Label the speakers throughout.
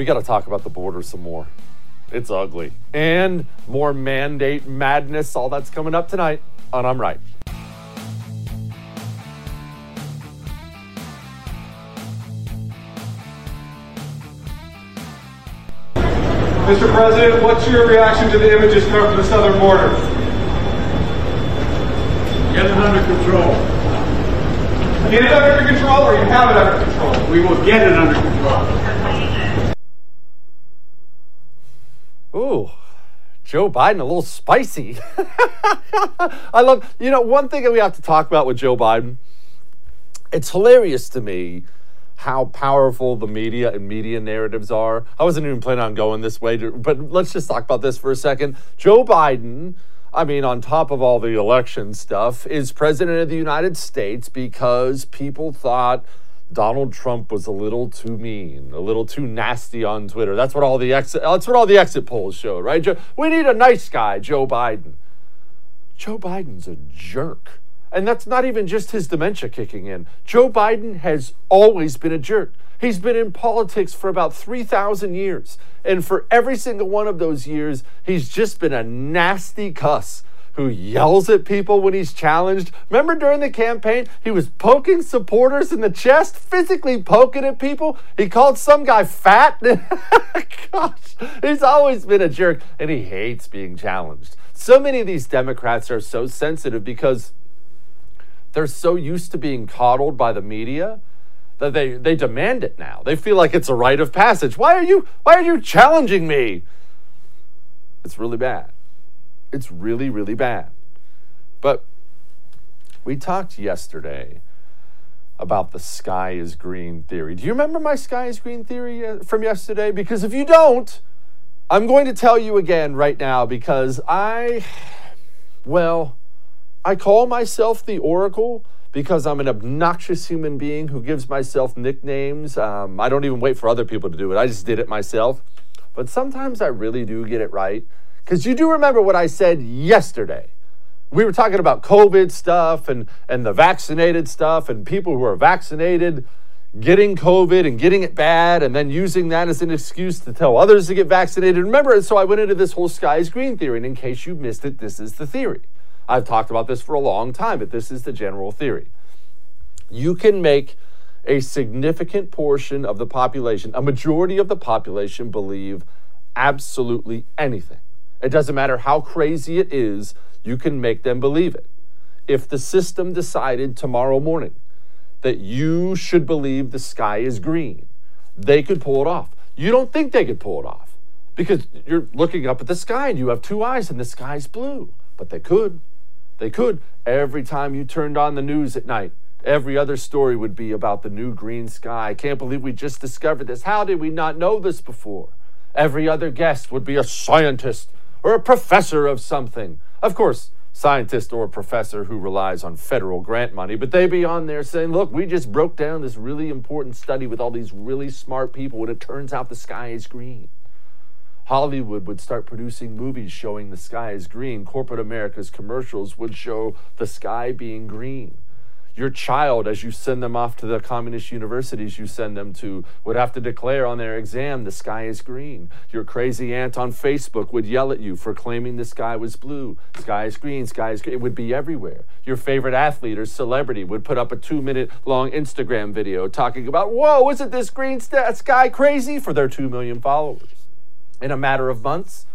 Speaker 1: we got to talk about the border some more. It's ugly. And more mandate madness. All that's coming up tonight on I'm Right.
Speaker 2: Mr. President, what's your reaction to the images coming from the southern border?
Speaker 3: Get it under control.
Speaker 2: Get it under control or you have it under control?
Speaker 3: We will get it under control.
Speaker 1: Joe Biden a little spicy. I love, you know, one thing that we have to talk about with Joe Biden, it's hilarious to me how powerful the media and media narratives are. I wasn't even planning on going this way, but let's just talk about this for a second. Joe Biden, I mean, on top of all the election stuff, is president of the United States because people thought Donald Trump was a little too mean, a little too nasty on Twitter. That's what all the exit that's what all the exit polls show, right? We need a nice guy, Joe Biden. Joe Biden's a jerk. And that's not even just his dementia kicking in. Joe Biden has always been a jerk. He's been in politics for about 3,000 years. And for every single one of those years, he's just been a nasty cuss who yells at people when he's challenged. Remember during the campaign, he was poking supporters in the chest, physically poking at people. He called some guy fat. Gosh, he's always been a jerk and he hates being challenged. So many of these Democrats are so sensitive because they're so used to being coddled by the media that they, they demand it now. They feel like it's a rite of passage. Why are you why are you challenging me? It's really bad. It's really, really bad. But we talked yesterday about the sky is green theory. Do you remember my sky is green theory uh, from yesterday? Because if you don't, I'm going to tell you again right now because I, well, I call myself the Oracle because I'm an obnoxious human being who gives myself nicknames. Um, I don't even wait for other people to do it, I just did it myself. But sometimes I really do get it right. Because you do remember what I said yesterday. We were talking about COVID stuff and, and the vaccinated stuff and people who are vaccinated getting COVID and getting it bad and then using that as an excuse to tell others to get vaccinated. Remember, so I went into this whole sky is green theory. And in case you missed it, this is the theory. I've talked about this for a long time, but this is the general theory. You can make a significant portion of the population, a majority of the population, believe absolutely anything. It doesn't matter how crazy it is, you can make them believe it. If the system decided tomorrow morning that you should believe the sky is green, they could pull it off. You don't think they could pull it off because you're looking up at the sky and you have two eyes and the sky's blue, but they could. They could. Every time you turned on the news at night, every other story would be about the new green sky. I can't believe we just discovered this. How did we not know this before? Every other guest would be a scientist or a professor of something. Of course, scientist or professor who relies on federal grant money, but they be on there saying, look, we just broke down this really important study with all these really smart people, and it turns out the sky is green. Hollywood would start producing movies showing the sky is green. Corporate America's commercials would show the sky being green your child, as you send them off to the communist universities you send them to, would have to declare on their exam the sky is green. Your crazy aunt on Facebook would yell at you for claiming the sky was blue. Sky is green, sky is green. It would be everywhere. Your favorite athlete or celebrity would put up a two minute long Instagram video talking about, whoa, isn't this green sky crazy for their two million followers? In a matter of months,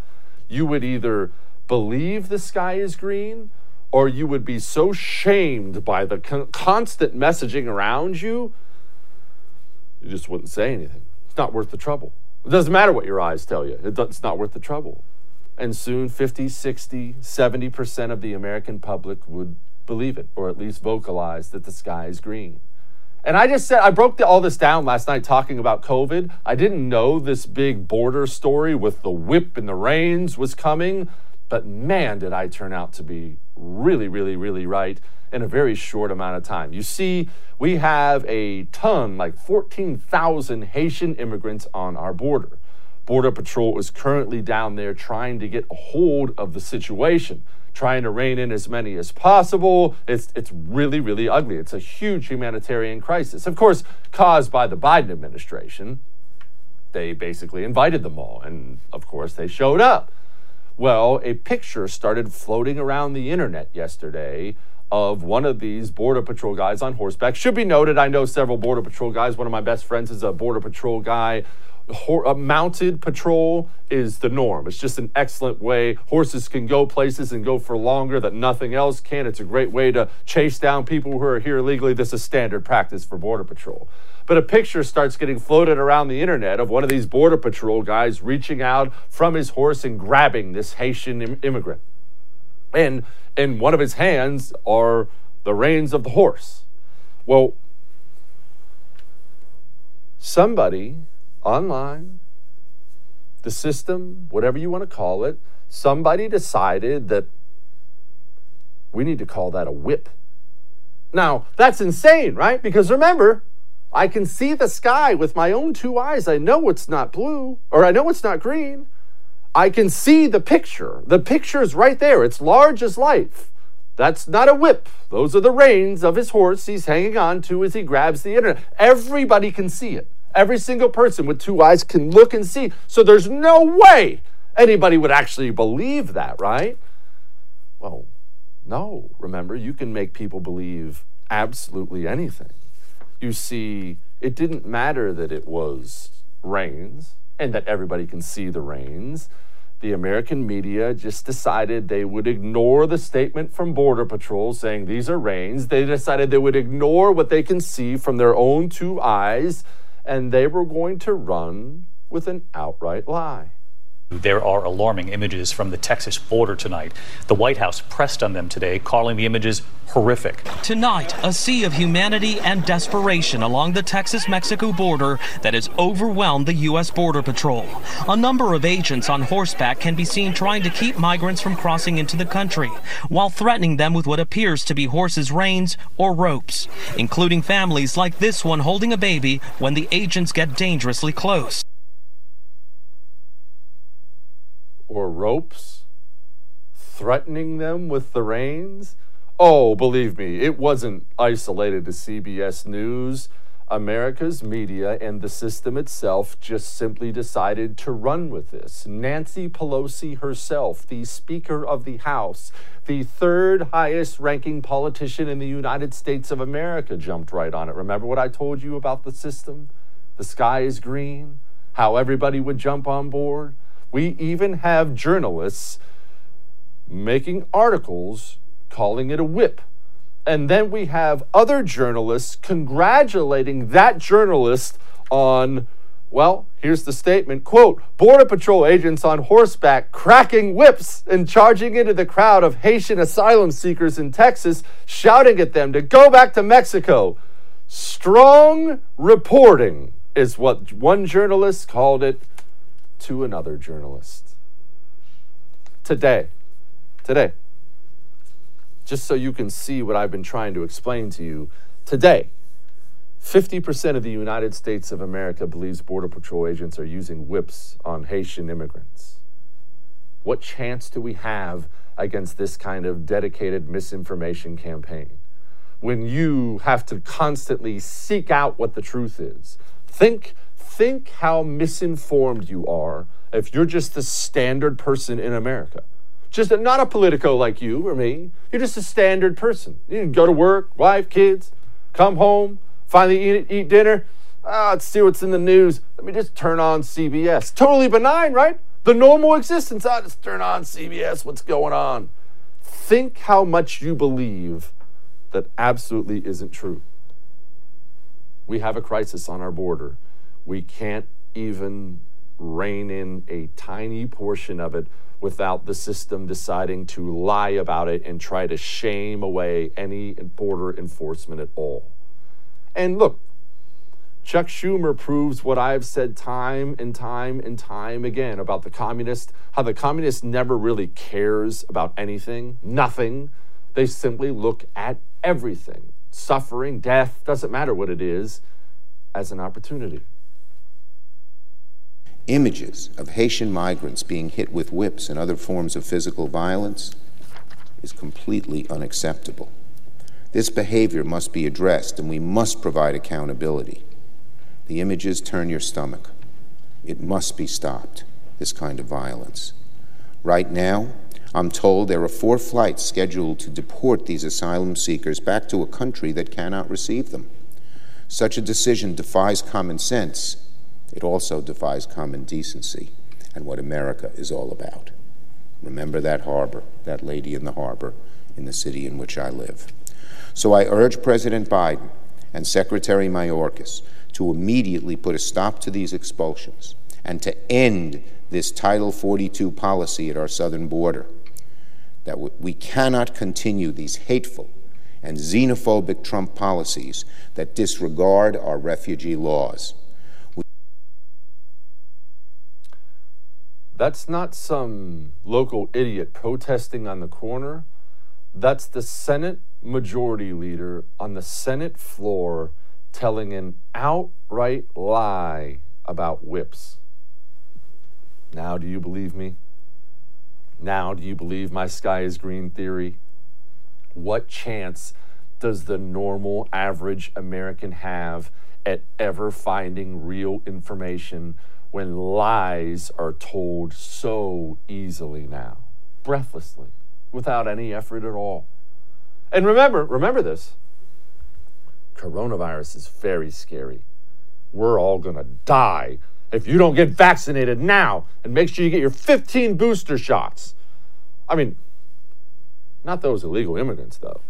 Speaker 1: you would either believe the sky is green or you would be so shamed by the con- constant messaging around you, you just wouldn't say anything. It's not worth the trouble. It doesn't matter what your eyes tell you, it's not worth the trouble. And soon 50, 60, 70% of the American public would believe it, or at least vocalize that the sky is green. And I just said, I broke the, all this down last night talking about COVID. I didn't know this big border story with the whip and the rains was coming, but man, did I turn out to be really, really, really right in a very short amount of time. You see, we have a ton, like 14,000 Haitian immigrants on our border. Border Patrol is currently down there trying to get a hold of the situation, trying to rein in as many as possible. It's, it's really, really ugly. It's a huge humanitarian crisis, of course, caused by the Biden administration. They basically invited them all, and of course, they showed up. Well, a picture started floating around the internet yesterday of one of these Border Patrol guys on horseback. Should be noted, I know several Border Patrol guys. One of my best friends is a Border Patrol guy. Mounted patrol is the norm. It's just an excellent way. Horses can go places and go for longer that nothing else can. It's a great way to chase down people who are here illegally. This is standard practice for Border Patrol. But a picture starts getting floated around the internet of one of these Border Patrol guys reaching out from his horse and grabbing this Haitian Im- immigrant. And in one of his hands are the reins of the horse. Well, somebody online, the system, whatever you want to call it, somebody decided that we need to call that a whip. Now, that's insane, right? Because remember, I can see the sky with my own two eyes. I know it's not blue, or I know it's not green. I can see the picture. The picture is right there. It's large as life. That's not a whip. Those are the reins of his horse he's hanging on to as he grabs the internet. Everybody can see it. Every single person with two eyes can look and see. So there's no way anybody would actually believe that, right? Well, no. Remember, you can make people believe absolutely anything you see, it didn't matter that it was reins and that everybody can see the reins. The American media just decided they would ignore the statement from Border Patrol saying these are reins. They decided they would ignore what they can see from their own two eyes, and they were going to run with an outright lie.
Speaker 4: There are alarming images from the Texas border tonight. The White House pressed on them today, calling the images horrific.
Speaker 5: Tonight, a sea of humanity and desperation along the Texas Mexico border that has overwhelmed the U.S. Border Patrol. A number of agents on horseback can be seen trying to keep migrants from crossing into the country while threatening them with what appears to be horses' reins or ropes, including families like this one holding a baby when the agents get dangerously close.
Speaker 1: Or ropes, threatening them with the reins. Oh, believe me, it wasn't isolated to CBS News. America's media and the system itself just simply decided to run with this. Nancy Pelosi herself, the Speaker of the House, the third highest ranking politician in the United States of America, jumped right on it. Remember what I told you about the system? The sky is green, how everybody would jump on board. We even have journalists making articles calling it a whip. And then we have other journalists congratulating that journalist on, well, here's the statement quote, Border Patrol agents on horseback cracking whips and charging into the crowd of Haitian asylum seekers in Texas, shouting at them to go back to Mexico. Strong reporting is what one journalist called it to another journalist. Today, today, just so you can see what I've been trying to explain to you, today, 50% of the United States of America believes Border Patrol agents are using whips on Haitian immigrants. What chance do we have against this kind of dedicated misinformation campaign? When you have to constantly seek out what the truth is. Think think how misinformed you are if you're just the standard person in America. Just a, not a politico like you or me. You're just a standard person. You go to work, wife, kids, come home, finally eat, eat dinner. Ah, let's see what's in the news. Let me just turn on CBS. Totally benign, right? The normal existence. I ah, just turn on CBS. What's going on? Think how much you believe that absolutely isn't true. We have a crisis on our border we can't even rein in a tiny portion of it without the system deciding to lie about it and try to shame away any border enforcement at all. And look, Chuck Schumer proves what I've said time and time and time again about the communist, how the communist never really cares about anything, nothing. They simply look at everything, suffering, death, doesn't matter what it is, as an opportunity
Speaker 6: images of Haitian migrants being hit with whips and other forms of physical violence is completely unacceptable. This behavior must be addressed and we must provide accountability. The images turn your stomach. It must be stopped, this kind of violence. Right now, I'm told there are four flights scheduled to deport these asylum seekers back to a country that cannot receive them. Such a decision defies common sense. It also defies common decency and what America is all about. Remember that harbor, that lady in the harbor in the city in which I live. So I urge President Biden and Secretary Mayorkas to immediately put a stop to these expulsions and to end this Title 42 policy at our southern border. That we cannot continue these hateful and xenophobic Trump policies that disregard our refugee laws.
Speaker 1: That's not some local idiot protesting on the corner. That's the Senate Majority Leader on the Senate floor telling an outright lie about whips. Now, do you believe me? Now, do you believe my sky is green theory? What chance does the normal average American have at ever finding real information when lies are told so easily now, breathlessly, without any effort at all. And remember, remember this coronavirus is very scary. We're all going to die if you don't get vaccinated now and make sure you get your 15 booster shots. I mean, not those illegal immigrants, though.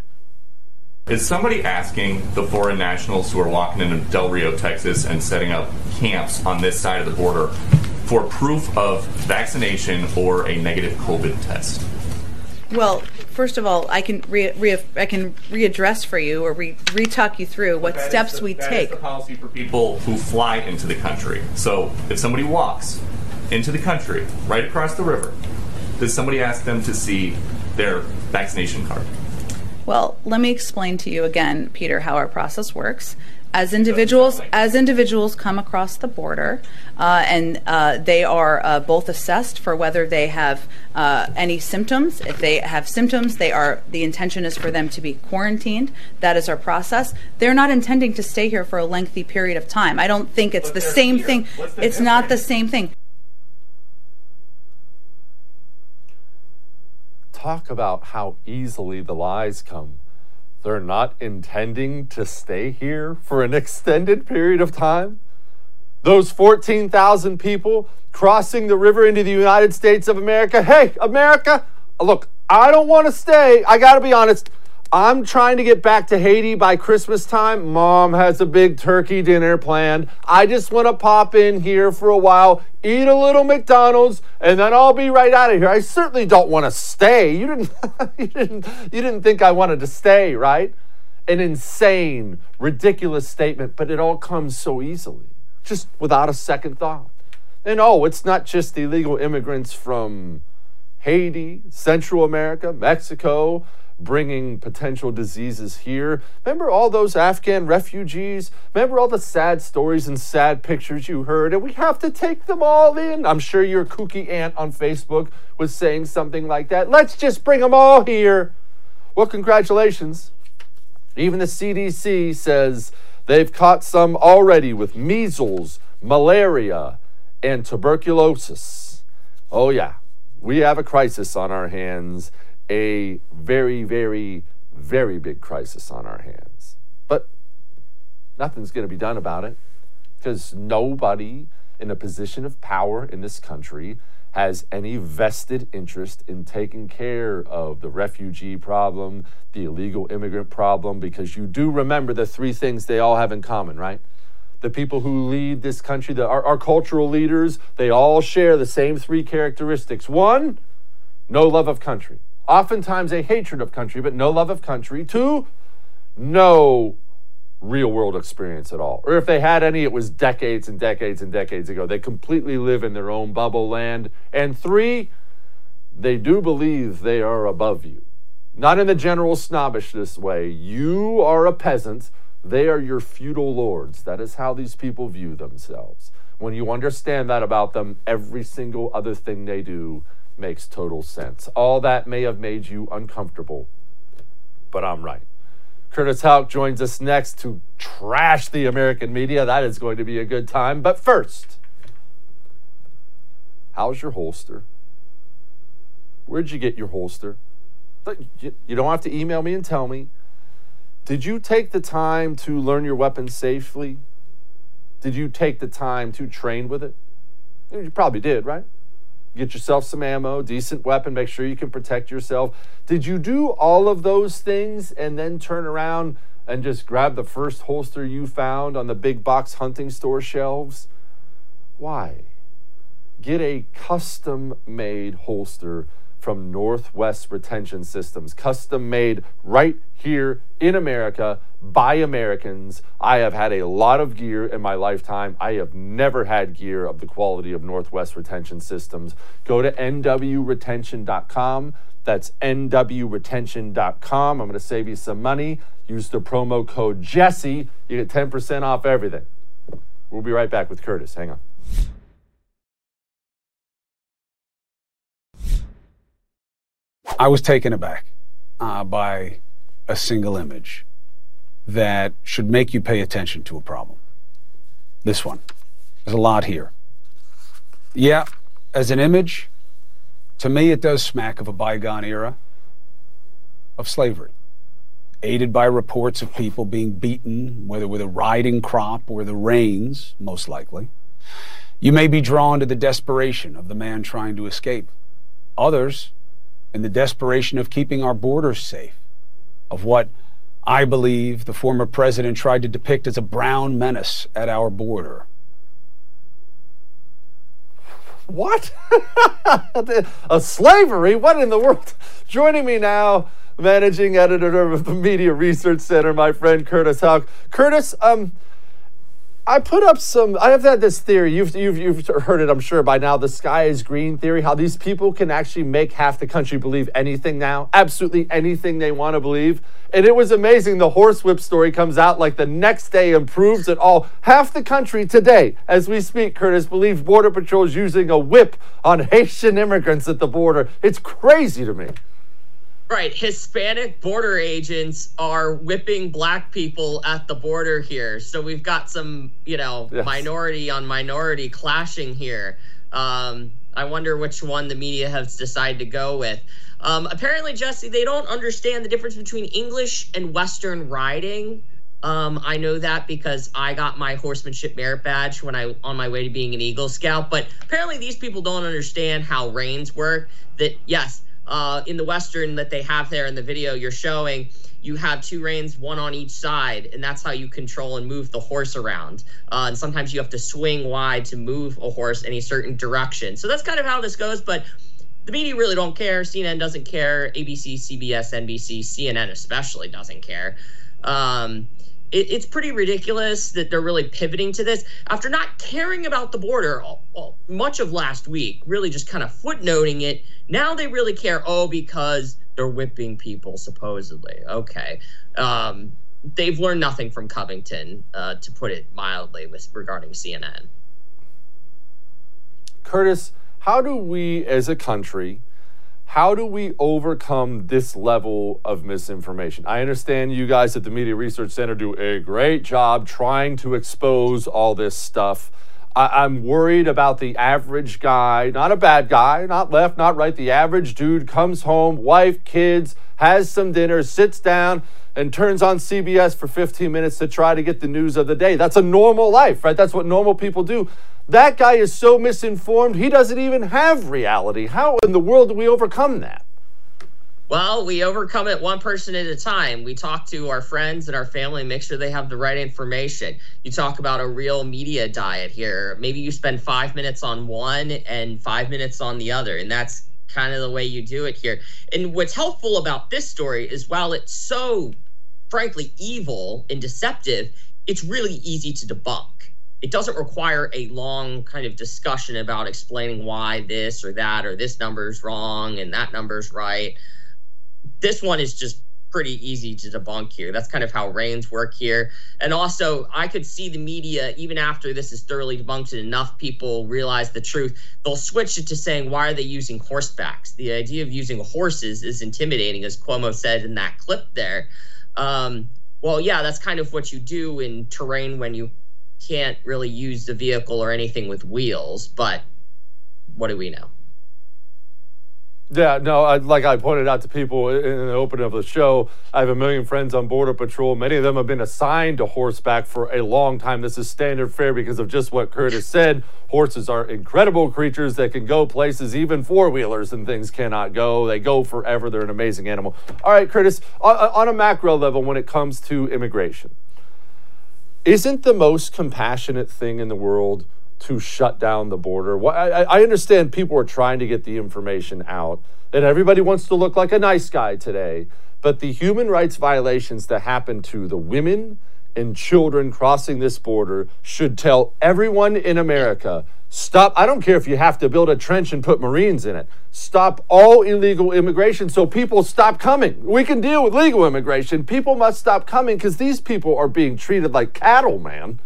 Speaker 7: Is somebody asking the foreign nationals who are walking into Del Rio, Texas, and setting up camps on this side of the border for proof of vaccination or a negative COVID test?
Speaker 8: Well, first of all, I can re, re, I can readdress for you or re, re-talk you through what steps
Speaker 7: the,
Speaker 8: we
Speaker 7: that
Speaker 8: take.
Speaker 7: That is the policy for people who fly into the country. So if somebody walks into the country right across the river, does somebody ask them to see their vaccination card?
Speaker 8: Well, let me explain to you again, Peter, how our process works. As individuals, as individuals come across the border, uh, and uh, they are uh, both assessed for whether they have uh, any symptoms. If they have symptoms, they are the intention is for them to be quarantined. That is our process. They're not intending to stay here for a lengthy period of time. I don't think it's the same
Speaker 7: here.
Speaker 8: thing.
Speaker 7: The
Speaker 8: It's not the same thing.
Speaker 1: Talk about how easily the lies come. They're not intending to stay here for an extended period of time. Those 14,000 people crossing the river into the United States of America. Hey, America, look, I don't want to stay. I got to be honest. I'm trying to get back to Haiti by Christmas time. Mom has a big turkey dinner planned. I just want to pop in here for a while, eat a little McDonald's, and then I'll be right out of here. I certainly don't want to stay. You didn't you didn't you didn't think I wanted to stay, right? An insane, ridiculous statement, but it all comes so easily, just without a second thought. And oh, it's not just the illegal immigrants from Haiti, Central America, Mexico, bringing potential diseases here. Remember all those Afghan refugees? Remember all the sad stories and sad pictures you heard? And we have to take them all in. I'm sure your kooky aunt on Facebook was saying something like that. Let's just bring them all here. Well, congratulations. Even the CDC says they've caught some already with measles, malaria, and tuberculosis. Oh, yeah, we have a crisis on our hands, a very, very, very big crisis on our hands. But nothing's going to be done about it because nobody in a position of power in this country has any vested interest in taking care of the refugee problem, the illegal immigrant problem, because you do remember the three things they all have in common, right? The people who lead this country, the, our, our cultural leaders, they all share the same three characteristics. One, no love of country. Oftentimes a hatred of country, but no love of country. Two, no real world experience at all. Or if they had any, it was decades and decades and decades ago. They completely live in their own bubble land. And three, they do believe they are above you. Not in the general snobbishness way. You are a peasant, they are your feudal lords. That is how these people view themselves. When you understand that about them, every single other thing they do makes total sense. All that may have made you uncomfortable, but I'm right. Curtis Houck joins us next to trash the American media. That is going to be a good time. But first, How's your holster? Where'd you get your holster? You don't have to email me and tell me. Did you take the time to learn your weapon safely? Did you take the time to train with it? You probably did, right? Get yourself some ammo, decent weapon, make sure you can protect yourself. Did you do all of those things and then turn around and just grab the first holster you found on the big box hunting store shelves? Why? Get a custom made holster from Northwest Retention Systems, custom made right here in America by Americans. I have had a lot of gear in my lifetime. I have never had gear of the quality of Northwest Retention Systems. Go to nwretention.com. That's nwretention.com. I'm going to save you some money. Use the promo code Jesse. You get 10% off everything. We'll be right back with Curtis. Hang on.
Speaker 9: I was taken aback uh, by a single image that should make you pay attention to a problem. This one. There's a lot here. Yeah, as an image, to me, it does smack of a bygone era of slavery, aided by reports of people being beaten, whether with a riding crop or the reins, most likely. You may be drawn to the desperation of the man trying to escape. Others in the desperation of keeping our borders safe, of what I believe the former president tried to depict as a brown menace at our border.
Speaker 1: What? a slavery? What in the world? Joining me now, managing editor of the Media Research Center, my friend Curtis Houck. Curtis, um, I put up some. I have had this theory. You've, you've you've heard it, I'm sure by now. The sky is green theory. How these people can actually make half the country believe anything now, absolutely anything they want to believe. And it was amazing. The horsewhip story comes out like the next day and proves it all. Half the country today, as we speak, Curtis, believes Border Patrol is using a whip on Haitian immigrants at the border. It's crazy to me.
Speaker 10: Right. Hispanic border agents are whipping black people at the border here. So we've got some, you know, yes. minority on minority clashing here. Um, I wonder which one the media has decided to go with. Um, apparently, Jesse, they don't understand the difference between English and Western riding. Um, I know that because I got my horsemanship merit badge when I on my way to being an Eagle Scout. But apparently, these people don't understand how reins work. That yes, uh, in the Western that they have there in the video you're showing, you have two reins, one on each side, and that's how you control and move the horse around. Uh, and sometimes you have to swing wide to move a horse in a certain direction. So that's kind of how this goes, but the media really don't care. CNN doesn't care. ABC, CBS, NBC, CNN especially doesn't care. Um, it, it's pretty ridiculous that they're really pivoting to this after not caring about the border all, all, much of last week, really just kind of footnoting it. Now they really care. Oh, because they're whipping people, supposedly. Okay. Um, they've learned nothing from Covington, uh, to put it mildly, with regarding CNN.
Speaker 1: Curtis, how do we as a country how do we overcome this level of misinformation? I understand you guys at the Media Research Center do a great job trying to expose all this stuff. I- am worried about the average guy, not a bad guy, not left, not right. The average dude comes home, wife, kids, has some dinner, sits down, and turns on CBS for 15 minutes to try to get the news of the day. That's a normal life, right? That's what normal people do. That guy is so misinformed, he doesn't even have reality. How in the world do we overcome that?
Speaker 10: Well, we overcome it one person at a time. We talk to our friends and our family, make sure they have the right information. You talk about a real media diet here. Maybe you spend five minutes on one and five minutes on the other, and that's kind of the way you do it here. And what's helpful about this story is while it's so, frankly, evil and deceptive, it's really easy to debunk it doesn't require a long kind of discussion about explaining why this or that or this number is wrong and that number is right. This one is just pretty easy to debunk here. That's kind of how reins work here. And also, I could see the media, even after this is thoroughly debunked and enough people realize the truth, they'll switch it to saying, why are they using horsebacks? The idea of using horses is intimidating, as Cuomo said in that clip there. Um, well, yeah, that's kind of what you do in terrain when you can't really use the vehicle or anything with wheels, but what do we know?
Speaker 1: Yeah, no, I, like I pointed out to people in the opening of the show, I have a million friends on Border Patrol. Many of them have been assigned to horseback for a long time. This is standard fare because of just what Curtis said. Horses are incredible creatures that can go places even four wheelers and things cannot go. They go forever. They're an amazing animal. All right, Curtis, on, on a macro level, when it comes to immigration, isn't the most compassionate thing in the world to shut down the border. I, I understand people are trying to get the information out, and everybody wants to look like a nice guy today. But the human rights violations that happen to the women and children crossing this border should tell everyone in America stop. I don't care if you have to build a trench and put Marines in it. Stop all illegal immigration so people stop coming. We can deal with legal immigration. People must stop coming because these people are being treated like cattle, man.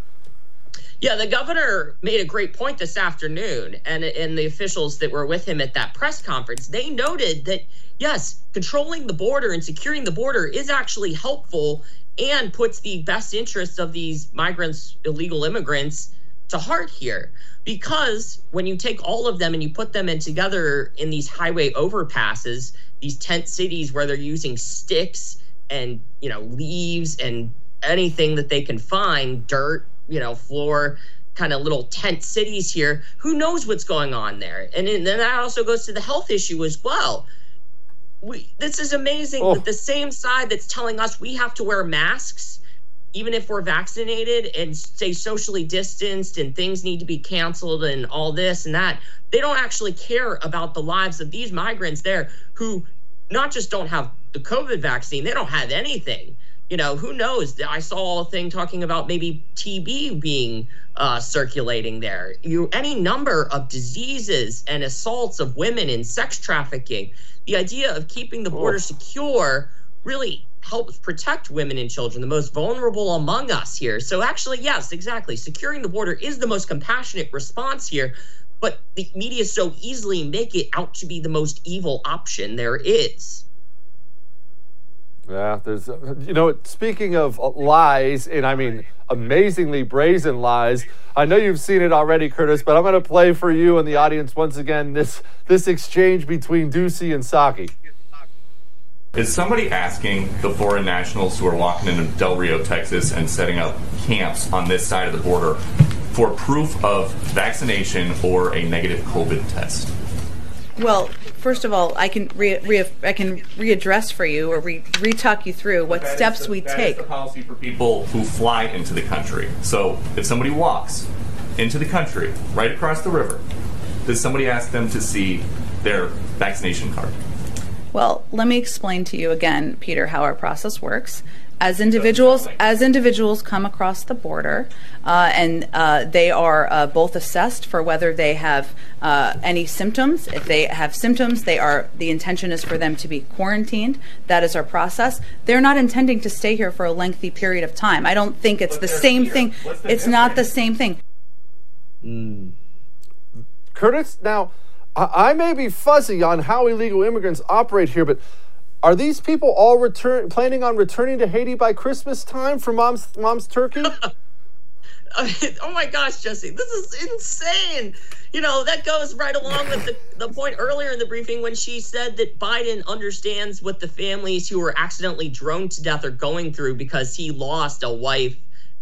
Speaker 10: Yeah, the governor made a great point this afternoon, and and the officials that were with him at that press conference, they noted that yes, controlling the border and securing the border is actually helpful and puts the best interests of these migrants, illegal immigrants, to heart here. Because when you take all of them and you put them in together in these highway overpasses, these tent cities where they're using sticks and you know leaves and anything that they can find, dirt, you know, floor kind of little tent cities here. Who knows what's going on there? And then that also goes to the health issue as well. We, this is amazing oh. that the same side that's telling us we have to wear masks, even if we're vaccinated, and stay socially distanced, and things need to be canceled, and all this and that, they don't actually care about the lives of these migrants there who not just don't have the COVID vaccine, they don't have anything you know, who knows? I saw a thing talking about maybe TB being uh, circulating there. You any number of diseases and assaults of women in sex trafficking. The idea of keeping the border oh. secure really helps protect women and children, the most vulnerable among us here. So actually, yes, exactly. Securing the border is the most compassionate response here. But the media so easily make it out to be the most evil option there is.
Speaker 1: Yeah, there's, uh, you know, speaking of uh, lies, and I mean amazingly brazen lies. I know you've seen it already, Curtis, but I'm going to play for you and the audience once again this this exchange between Doocy and Psaki.
Speaker 7: Is somebody asking the foreign nationals who are walking into Del Rio, Texas, and setting up camps on this side of the border for proof of vaccination or a negative COVID test?
Speaker 8: Well, first of all, I can re, re, I can readdress for you or re, retalk you through what that steps
Speaker 7: the,
Speaker 8: we
Speaker 7: that
Speaker 8: take.
Speaker 7: That is the policy for people who fly into the country. So if somebody walks into the country right across the river, does somebody ask them to see their vaccination card?
Speaker 8: Well, let me explain to you again, Peter, how our process works as individuals as individuals come across the border uh, and uh, they are uh, both assessed for whether they have uh, any symptoms. If they have symptoms they are the intention is for them to be quarantined. That is our process. They're not intending to stay here for a lengthy period of time. I don't think it's the same thing. The it's not the same thing.
Speaker 1: Mm. curtis now I, I may be fuzzy on how illegal immigrants operate here but are these people all return planning on returning to Haiti by Christmas time for mom's mom's turkey?
Speaker 10: oh my gosh, Jesse, this is insane. You know, that goes right along with the, the point earlier in the briefing when she said that Biden understands what the families who were accidentally droned to death are going through because he lost a wife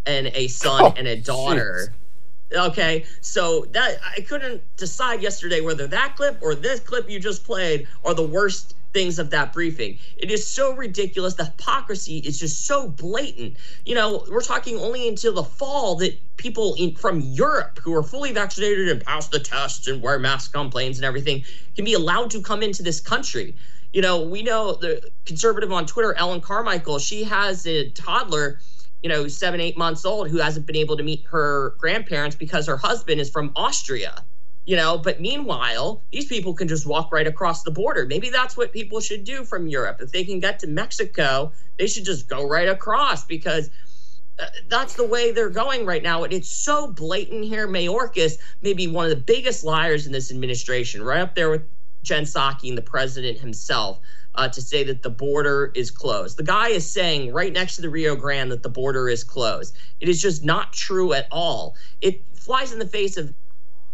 Speaker 10: and a son oh, and a daughter. Geez. Okay, so that I couldn't decide yesterday whether that clip or this clip you just played are the worst things of that briefing. It is so ridiculous. The hypocrisy is just so blatant. You know, we're talking only until the fall that people in, from Europe who are fully vaccinated and pass the tests and wear masks on planes and everything can be allowed to come into this country. You know, we know the conservative on Twitter, Ellen Carmichael, she has a toddler you know, seven, eight months old who hasn't been able to meet her grandparents because her husband is from Austria you know but meanwhile these people can just walk right across the border. Maybe that's what people should do from europe. If they can get to mexico they should just go right across because uh, that's the way they're going right now. And it's so blatant here. Mayorkas may be one of the biggest liars in this administration right up there with jen psaki and the president himself uh, to say that the border is closed. The guy is saying right next to the Rio Grande that the border is closed. It is just not true at all. It flies in the face of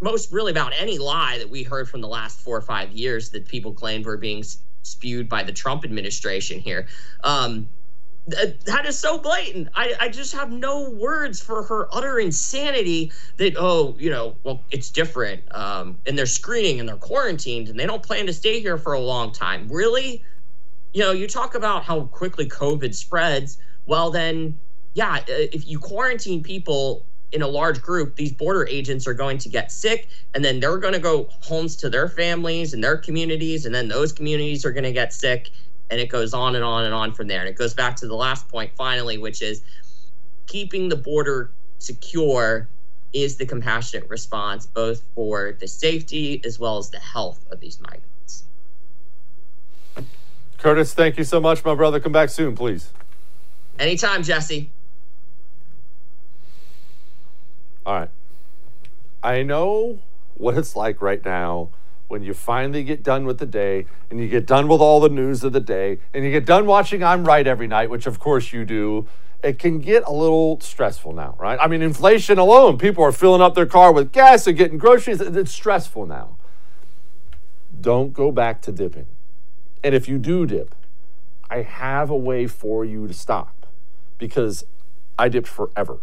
Speaker 10: most really about any lie that we heard from the last four or five years that people claimed were being spewed by the Trump administration here. Um, that is so blatant. I, I just have no words for her utter insanity that, oh, you know, well, it's different. Um, and they're screening and they're quarantined and they don't plan to stay here for a long time. Really? You know, you talk about how quickly COVID spreads. Well, then, yeah, uh, if you quarantine people in a large group, these border agents are going to get sick and then they're going to go homes to their families and their communities. And then those communities are going to get sick and it goes on and on and on from there. And it goes back to the last point finally, which is keeping the border secure is the compassionate response, both for the safety as well as the health of these migrants.
Speaker 1: Curtis, thank you so much, my brother. Come back soon, please.
Speaker 10: Anytime, Jesse.
Speaker 1: All right. I know what it's like right now when you finally get done with the day and you get done with all the news of the day and you get done watching I'm Right every night, which of course you do, it can get a little stressful now, right? I mean, inflation alone, people are filling up their car with gas and getting groceries. It's stressful now. Don't go back to dipping. And if you do dip, I have a way for you to stop because I dipped forever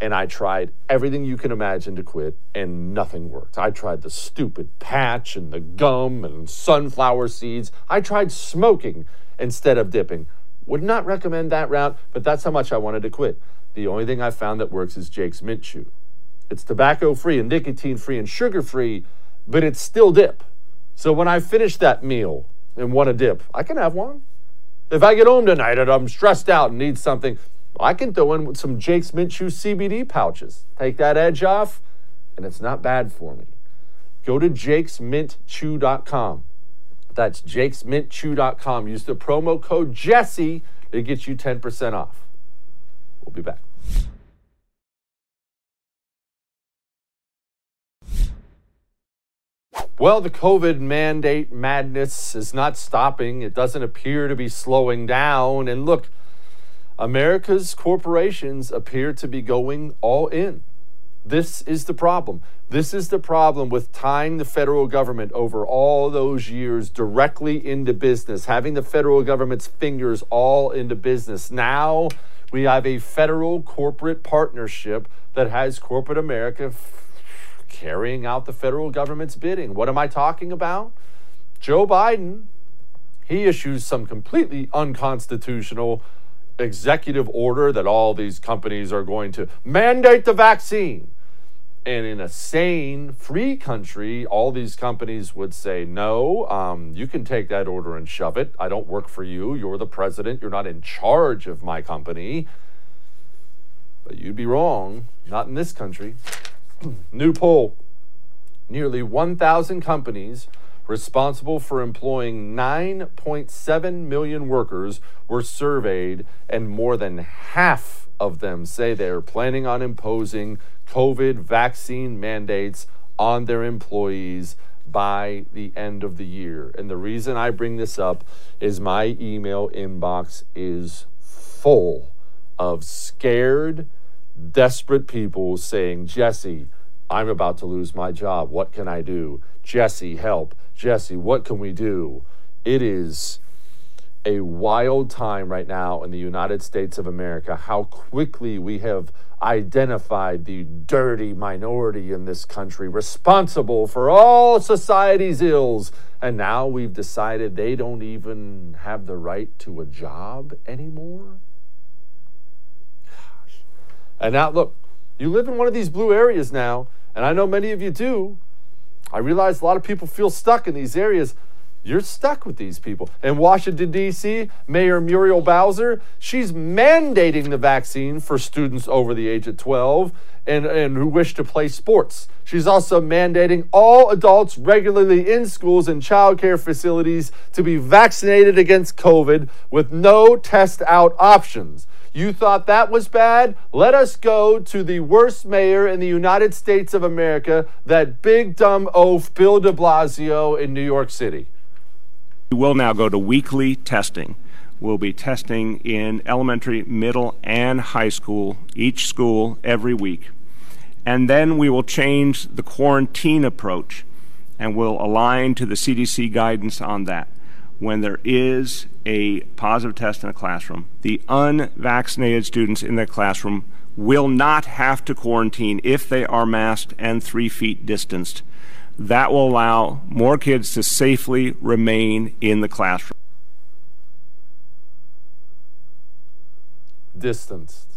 Speaker 1: and I tried everything you can imagine to quit, and nothing worked. I tried the stupid patch and the gum and sunflower seeds. I tried smoking instead of dipping. Would not recommend that route, but that's how much I wanted to quit. The only thing I found that works is Jake's Mint Chew. It's tobacco free and nicotine free and sugar free, but it's still dip. So when I finish that meal and want a dip, I can have one. If I get home tonight and I'm stressed out and need something, I can throw in some Jake's Mint Chew CBD pouches. Take that edge off, and it's not bad for me. Go to jakesmintchew.com. That's jakesmintchew.com. Use the promo code Jesse to get you 10% off. We'll be back. Well, the COVID mandate madness is not stopping. It doesn't appear to be slowing down. And look, America's corporations appear to be going all in. This is the problem. This is the problem with tying the federal government over all those years directly into business, having the federal government's fingers all into business. Now we have a federal corporate partnership that has corporate America carrying out the federal government's bidding. What am I talking about? Joe Biden, he issues some completely unconstitutional executive order that all these companies are going to mandate the vaccine. And in a sane, free country, all these companies would say, no, um, you can take that order and shove it. I don't work for you. You're the president. You're not in charge of my company. But you'd be wrong. Not in this country. New poll nearly 1,000 companies responsible for employing 9.7 million workers, were surveyed, and more than half of them say they are planning on imposing COVID vaccine mandates on their employees by the end of the year. And the reason I bring this up is my email inbox is full of scared, desperate people saying, Jesse, I'm about to lose my job. What can I do? Jesse, help. Jesse, what can we do? It is a wild time right now in the United States of America, how quickly we have identified the dirty minority in this country responsible for all society's ills. And now we've decided they don't even have the right to a job anymore. And now, look, you live in one of these blue areas now, and I know many of you do. I realize a lot of people feel stuck in these areas. You're stuck with these people. In Washington, D.C., Mayor Muriel Bowser, she's mandating the vaccine for students over the age of 12 and, and who wish to play sports. She's also mandating all adults regularly in schools and childcare facilities to be vaccinated against COVID with no test out options. You thought that was bad? Let us go to the worst mayor in the United States of America, that big dumb oaf, Bill de Blasio in New York City.
Speaker 11: We will now go to weekly testing. We'll be testing in elementary, middle, and high school, each school every week. And then we will change the quarantine approach and we'll align to the CDC guidance on that. When there is a positive test in a classroom, the unvaccinated students in the classroom will not have to quarantine if they are masked and three feet distanced. That will allow more kids to safely remain in the classroom.
Speaker 1: Distanced.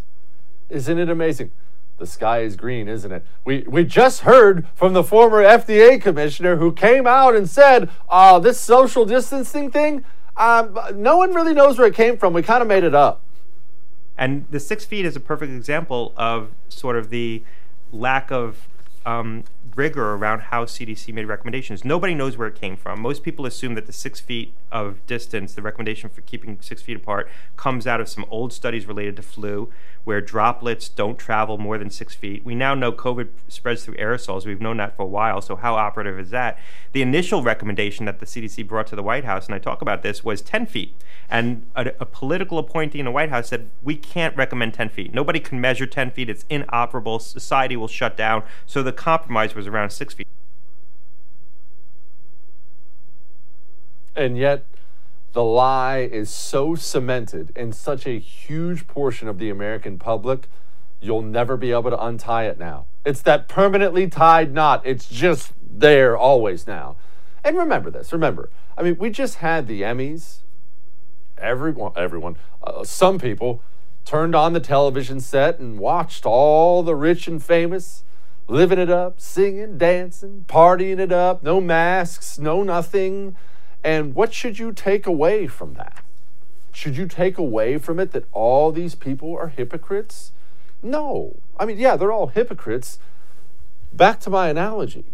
Speaker 1: Isn't it amazing? The sky is green, isn't it? We, we just heard from the former FDA commissioner who came out and said, uh, this social distancing thing, um, no one really knows where it came from. We kind of made it up.
Speaker 12: And the six feet is a perfect example of sort of the lack of um, rigor around how CDC made recommendations. Nobody knows where it came from. Most people assume that the six feet of distance, the recommendation for keeping six feet apart, comes out of some old studies related to flu, where droplets don't travel more than six feet. We now know COVID spreads through aerosols. We've known that for a while. So how operative is that? The initial recommendation that the CDC brought to the White House, and I talk about this, was 10 feet. And a, a political appointee in the White House said, we can't recommend 10 feet. Nobody can measure 10 feet. It's inoperable. Society will shut down. So the compromise was around six feet.
Speaker 1: And yet, the lie is so cemented in such a huge portion of the American public, you'll never be able to untie it now. It's that permanently tied knot. It's just there always now. And remember this remember, I mean, we just had the Emmys. Everyone, everyone, uh, some people turned on the television set and watched all the rich and famous living it up, singing, dancing, partying it up, no masks, no nothing. And what should you take away from that? Should you take away from it that all these people are hypocrites? No. I mean, yeah, they're all hypocrites. Back to my analogy.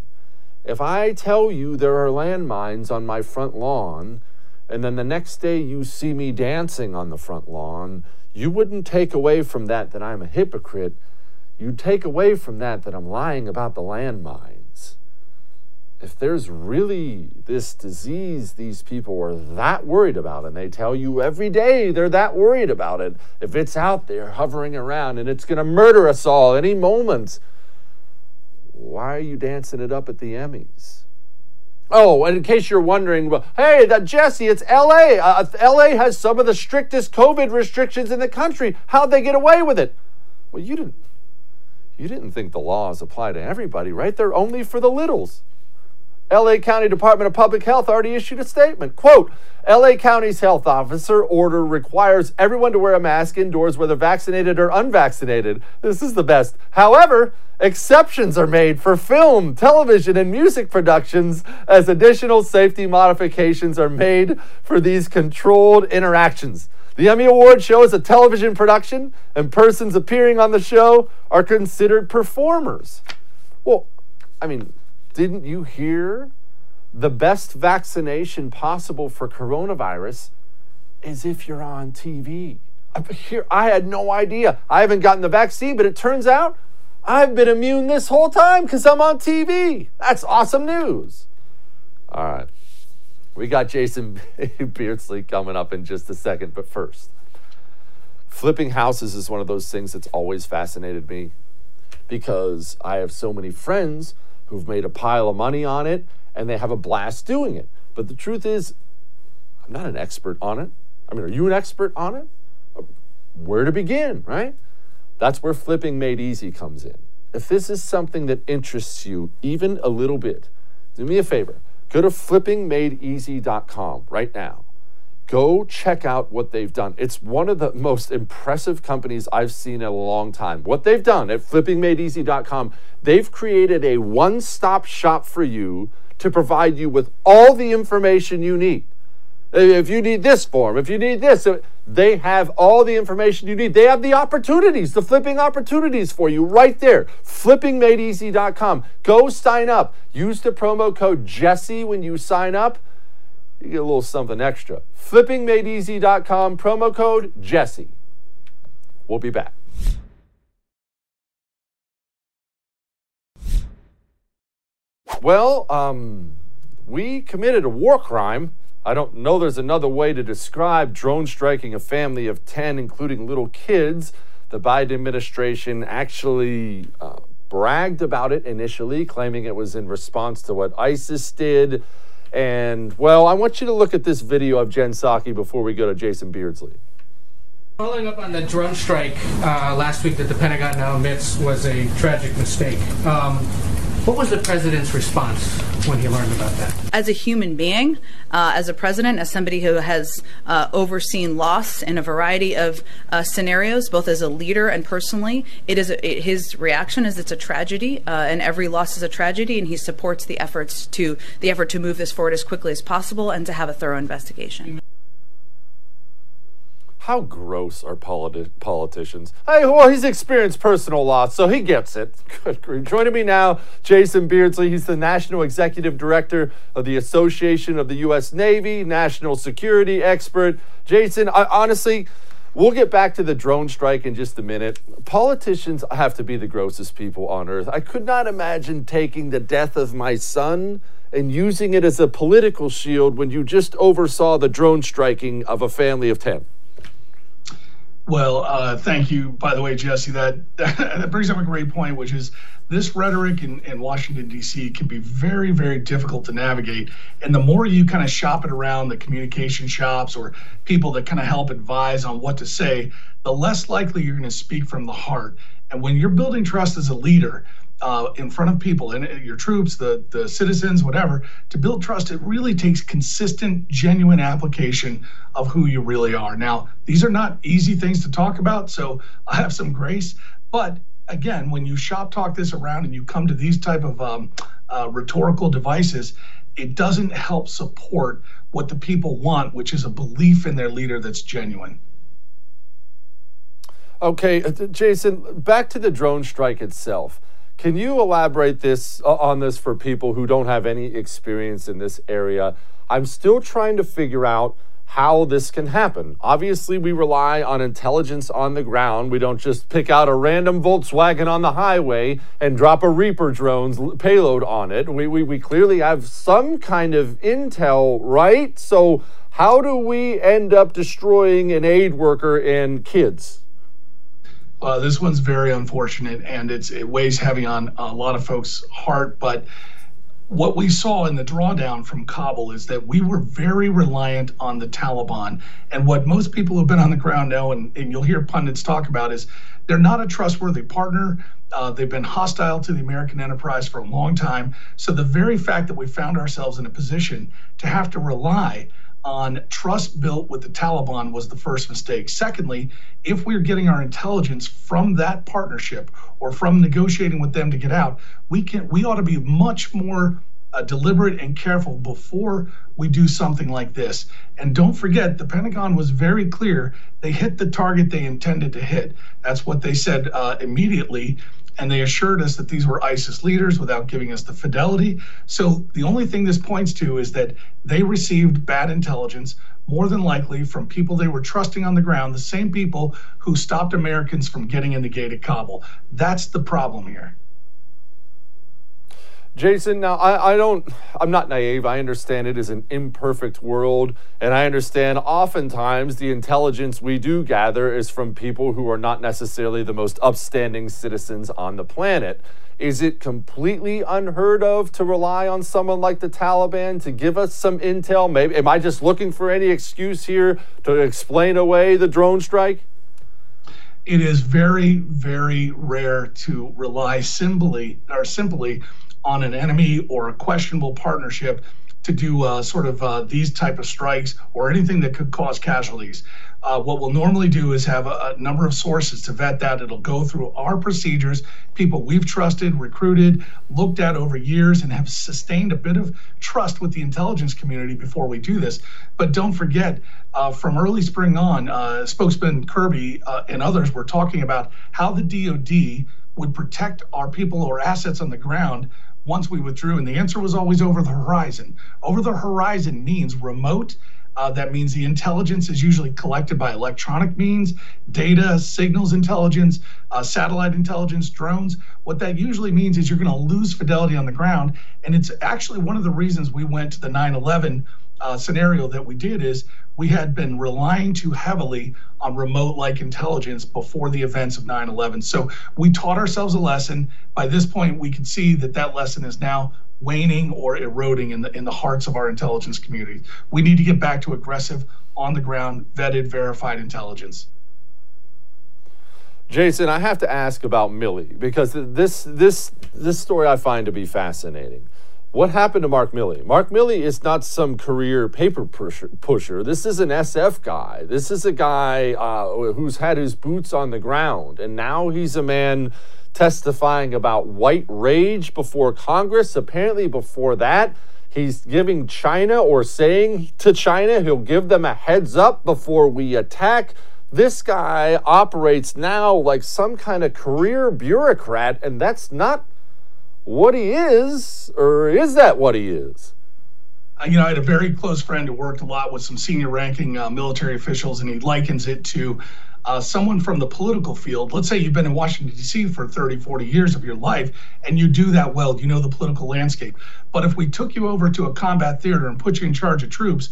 Speaker 1: If I tell you there are landmines on my front lawn, and then the next day you see me dancing on the front lawn, you wouldn't take away from that that I'm a hypocrite You'd take away from that that I'm lying about the landmines. If there's really this disease these people are that worried about, and they tell you every day they're that worried about it, if it's out there hovering around and it's going to murder us all any moment, why are you dancing it up at the Emmys? Oh, and in case you're wondering, well, hey, that Jesse, it's LA. Uh, LA has some of the strictest COVID restrictions in the country. How'd they get away with it? Well, you didn't you didn't think the laws apply to everybody, right? They're only for the littles. LA County Department of Public Health already issued a statement. Quote, LA County's health officer order requires everyone to wear a mask indoors, whether vaccinated or unvaccinated. This is the best. However, exceptions are made for film, television, and music productions as additional safety modifications are made for these controlled interactions. The Emmy Award show is a television production, and persons appearing on the show are considered performers. Well, I mean, didn't you hear? The best vaccination possible for coronavirus is if you're on TV. Here, I had no idea. I haven't gotten the vaccine, but it turns out I've been immune this whole time because I'm on TV. That's awesome news. All right. We got Jason Beardsley coming up in just a second, but first, flipping houses is one of those things that's always fascinated me because I have so many friends who've made a pile of money on it and they have a blast doing it. But the truth is, I'm not an expert on it. I mean, are you an expert on it? Where to begin, right? That's where flipping made easy comes in. If this is something that interests you even a little bit, do me a favor Go to flippingmadeeasy.com right now. Go check out what they've done. It's one of the most impressive companies I've seen in a long time. What they've done at flippingmadeeasy.com, they've created a one stop shop for you to provide you with all the information you need. If you need this form, if you need this, they have all the information you need. They have the opportunities, the flipping opportunities for you right there. Flippingmadeeasy.com. Go sign up. Use the promo code Jesse when you sign up. You get a little something extra. Flippingmadeeasy.com, promo code Jesse. We'll be back. Well, um, we committed a war crime I don't know there's another way to describe drone striking a family of 10, including little kids. The Biden administration actually uh, bragged about it initially, claiming it was in response to what ISIS did. And, well, I want you to look at this video of Jen Psaki before we go to Jason Beardsley.
Speaker 13: Following up on the drone strike uh, last week that the Pentagon now admits was a tragic mistake, um, what was the president's response when he learned about that?
Speaker 8: As a human being, uh, as a president, as somebody who has uh, overseen loss in a variety of uh, scenarios, both as a leader and personally, it is a, it, his reaction is it's a tragedy, uh, and every loss is a tragedy, and he supports the efforts to the effort to move this forward as quickly as possible and to have a thorough investigation.
Speaker 1: How gross are politi- politicians? Hey, well, he's experienced personal loss, so he gets it. Good Joining me now, Jason Beardsley. He's the National Executive Director of the Association of the U.S. Navy, national security expert. Jason, I, honestly, we'll get back to the drone strike in just a minute. Politicians have to be the grossest people on earth. I could not imagine taking the death of my son and using it as a political shield when you just oversaw the drone striking of a family of 10.
Speaker 14: Well, uh, thank you. By the way, Jesse, that, that brings up a great point, which is this rhetoric in, in Washington, D.C. can be very, very difficult to navigate. And the more you kind of shop it around the communication shops or people that kind of help advise on what to say, the less likely you're going to speak from the heart. And when you're building trust as a leader, uh, in front of people and your troops, the the citizens, whatever, to build trust, it really takes consistent, genuine application of who you really are. Now, these are not easy things to talk about, so I have some grace. But again, when you shop talk this around and you come to these type of um, uh, rhetorical devices, it doesn't help support what the people want, which is a belief in their leader that's genuine.
Speaker 1: Okay, uh, Jason, back to the drone strike itself. Can you elaborate this uh, on this for people who don't have any experience in this area? I'm still trying to figure out how this can happen. Obviously, we rely on intelligence on the ground. We don't just pick out a random Volkswagen on the highway and drop a Reaper drone's payload on it. We, we, we clearly have some kind of intel, right? So, how do we end up destroying an aid worker and kids?
Speaker 14: Uh, this one's very unfortunate, and it's it weighs heavy on a lot of folks' heart. But what we saw in the drawdown from Kabul is that we were very reliant on the Taliban. And what most people who've been on the ground know, and, and you'll hear pundits talk about, is they're not a trustworthy partner. Uh, they've been hostile to the American enterprise for a long time. So the very fact that we found ourselves in a position to have to rely on trust built with the Taliban was the first mistake. Secondly, if we're getting our intelligence from that partnership or from negotiating with them to get out, we can we ought to be much more uh, deliberate and careful before we do something like this. And don't forget, the Pentagon was very clear. They hit the target they intended to hit. That's what they said uh, immediately and they assured us that these were ISIS leaders without giving us the fidelity. So the only thing this points to is that they received bad intelligence, more than likely from people they were trusting on the ground, the same people who stopped Americans from getting in the gate at Kabul. That's the problem here.
Speaker 1: Jason, now I, I don't, I'm not naive. I understand it is an imperfect world. And I understand oftentimes the intelligence we do gather is from people who are not necessarily the most upstanding citizens on the planet. Is it completely unheard of to rely on someone like the Taliban to give us some intel? Maybe, am I just looking for any excuse here to explain away the drone strike?
Speaker 14: It is very, very rare to rely simply or simply on an enemy or a questionable partnership to do uh, sort of uh, these type of strikes or anything that could cause casualties. Uh, what we'll normally do is have a, a, number of sources to vet that. It'll go through our procedures, people we've trusted, recruited, looked at over years, and have sustained a bit of trust with the intelligence community before we do this. But don't forget, uh, from early spring on, uh, spokesman Kirby uh, and others were talking about how the DoD would protect our people or assets on the ground once we withdrew? And the answer was always over the horizon. Over the horizon means remote. Uh, that means the intelligence is usually collected by electronic means, data, signals intelligence, uh, satellite intelligence, drones. What that usually means is you're going to lose fidelity on the ground. And it's actually one of the reasons we went to the 9 11 uh, scenario that we did is we had been relying too heavily on remote like intelligence before the events of 9 11. So we taught ourselves a lesson. By this point, we can see that that lesson is now waning or eroding in the in the hearts of our intelligence community. We need to get back to aggressive, on the ground, vetted, verified intelligence.
Speaker 1: Jason, I have to ask about Milley because this this this story I find to be fascinating. What happened to Mark Milley? Mark Milley is not some career paper pusher. This is an SF guy. This is a guy uh, who's had his boots on the ground, and now he's a man testifying about white rage before Congress. Apparently, before that, he's giving China or saying to China he'll give them a heads up before we attack. This guy operates now like some kind of career bureaucrat, and that's not what he is, or is that what he is?
Speaker 14: Uh, you know, I had a very close friend who worked a lot with some senior ranking uh, military officials, and he likens it to uh, someone from the political field. Let's say you've been in Washington, D.C. for 30, 40 years of your life, and you do that well. You know the political landscape. But if we took you over to a combat theater and put you in charge of troops,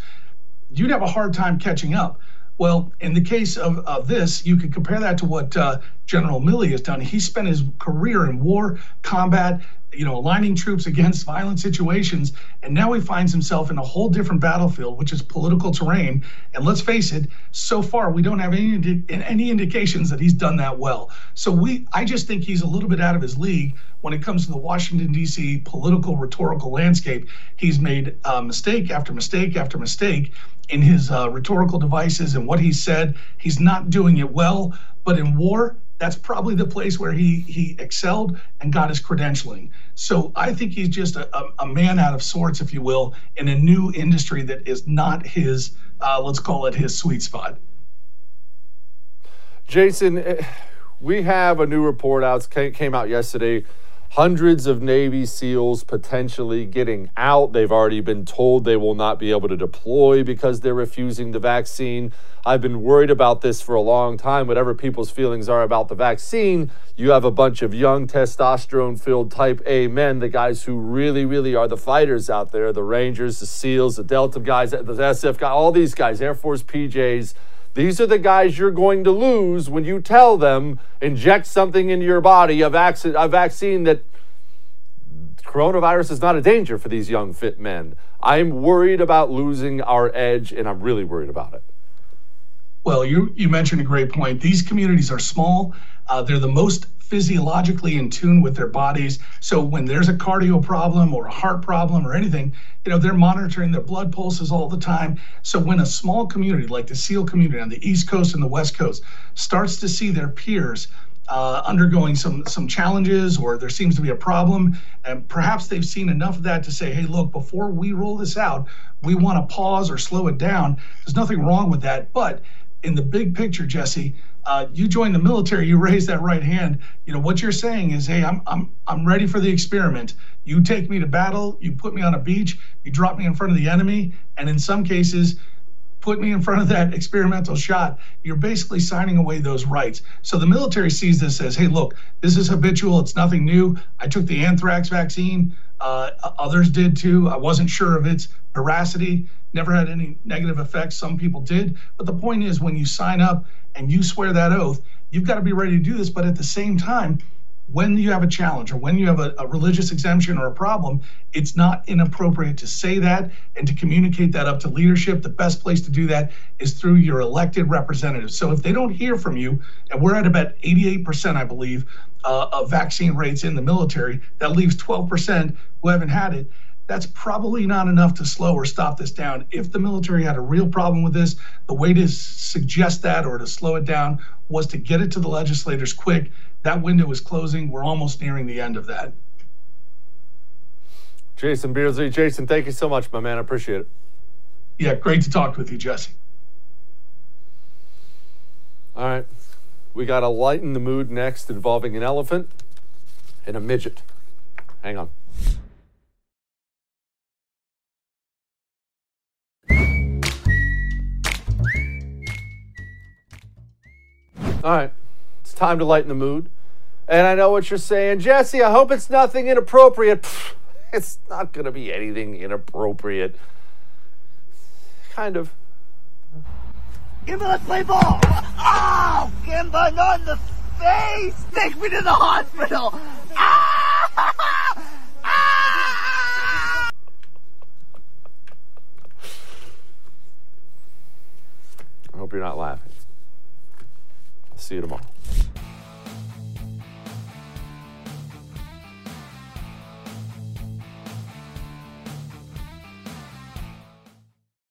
Speaker 14: you'd have a hard time catching up. Well, in the case of, of this, you could compare that to what uh, General Milley has done. He spent his career in war, combat, you know, aligning troops against violent situations. And now he finds himself in a whole different battlefield, which is political terrain. And let's face it, so far we don't have any any indications that he's done that well. So we, I just think he's a little bit out of his league when it comes to the Washington D.C. political rhetorical landscape. He's made uh, mistake after mistake after mistake in his uh, rhetorical devices and what he said. He's not doing it well. But in war, that's probably the place where he he excelled and got his credentialing. So I think he's just a, a, a man out of sorts, if you will, in a new industry that is not his, uh, let's call it his sweet spot.
Speaker 1: Jason, eh, we have a new report out, came out yesterday hundreds of Navy SEALs potentially getting out. They've already been told they will not be able to deploy because they're refusing the vaccine. I've been worried about this for a long time. Whatever people's feelings are about the vaccine, you have a bunch of young testosterone filled type A men, the guys who really, really are the fighters out there the Rangers, the SEALs, the Delta guys, the SF guys, all these guys, Air Force PJs. These are the guys you're going to lose when you tell them inject something into your body, a, a vaccine that coronavirus is not a danger for these young, fit men. I'm worried about losing our edge, and I'm really worried about it.
Speaker 14: Well, you, you mentioned a great point. These communities are small. Uh, they're the most physiologically in tune with their bodies. So when there's a cardio problem or a heart problem or anything, you know, they're monitoring their blood pulses all the time. So when a small community like the SEAL community on the East Coast and the West Coast starts to see their peers uh, undergoing some some challenges or there seems to be a problem and perhaps they've seen enough of that to say hey look before we roll this out we want to pause or slow it down there's nothing wrong with that but in the big picture jesse uh, you join the military, you raise that right hand. You know what you're saying is, hey, I'm I'm I'm ready for the experiment. You take me to battle, you put me on a beach, you drop me in front of the enemy, and in some cases, put me in front of that experimental shot. You're basically signing away those rights. So the military sees this as, hey, look, this is habitual. It's nothing new. I took the anthrax vaccine. Uh, others did too. I wasn't sure of its veracity. Never had any negative effects. Some people did. But the point is, when you sign up and you swear that oath, you've got to be ready to do this. But at the same time, when you have a challenge or when you have a, a, religious exemption or a problem, it's not inappropriate to say that and to communicate that up to leadership. The best place to do that is through your elected representatives. So if they don't hear from you, and we're at about 88%, I believe, uh, of vaccine rates in the military, that leaves 12% who haven't had it that's probably not enough to slow or stop this down. If the military had a real problem with this, the way to suggest that or to slow it down was to get it to the legislators quick. That window is closing. We're almost nearing the end of that.
Speaker 1: Jason Beardsley. Jason, thank you so much, my man. I appreciate it.
Speaker 14: Yeah, great to talk with you, Jesse.
Speaker 1: All right. We got to lighten the mood next involving an elephant and a midget. Hang on. All right, it's time to lighten the mood. And I know what you're saying, Jesse. I hope it's nothing inappropriate. Pfft, it's not going to be anything inappropriate. kind of.
Speaker 15: Kimba, let's play ball. Oh, Kimba, not in the face. Take me to the hospital. Ah! Ah!
Speaker 1: I hope you're not laughing. I'll see you tomorrow.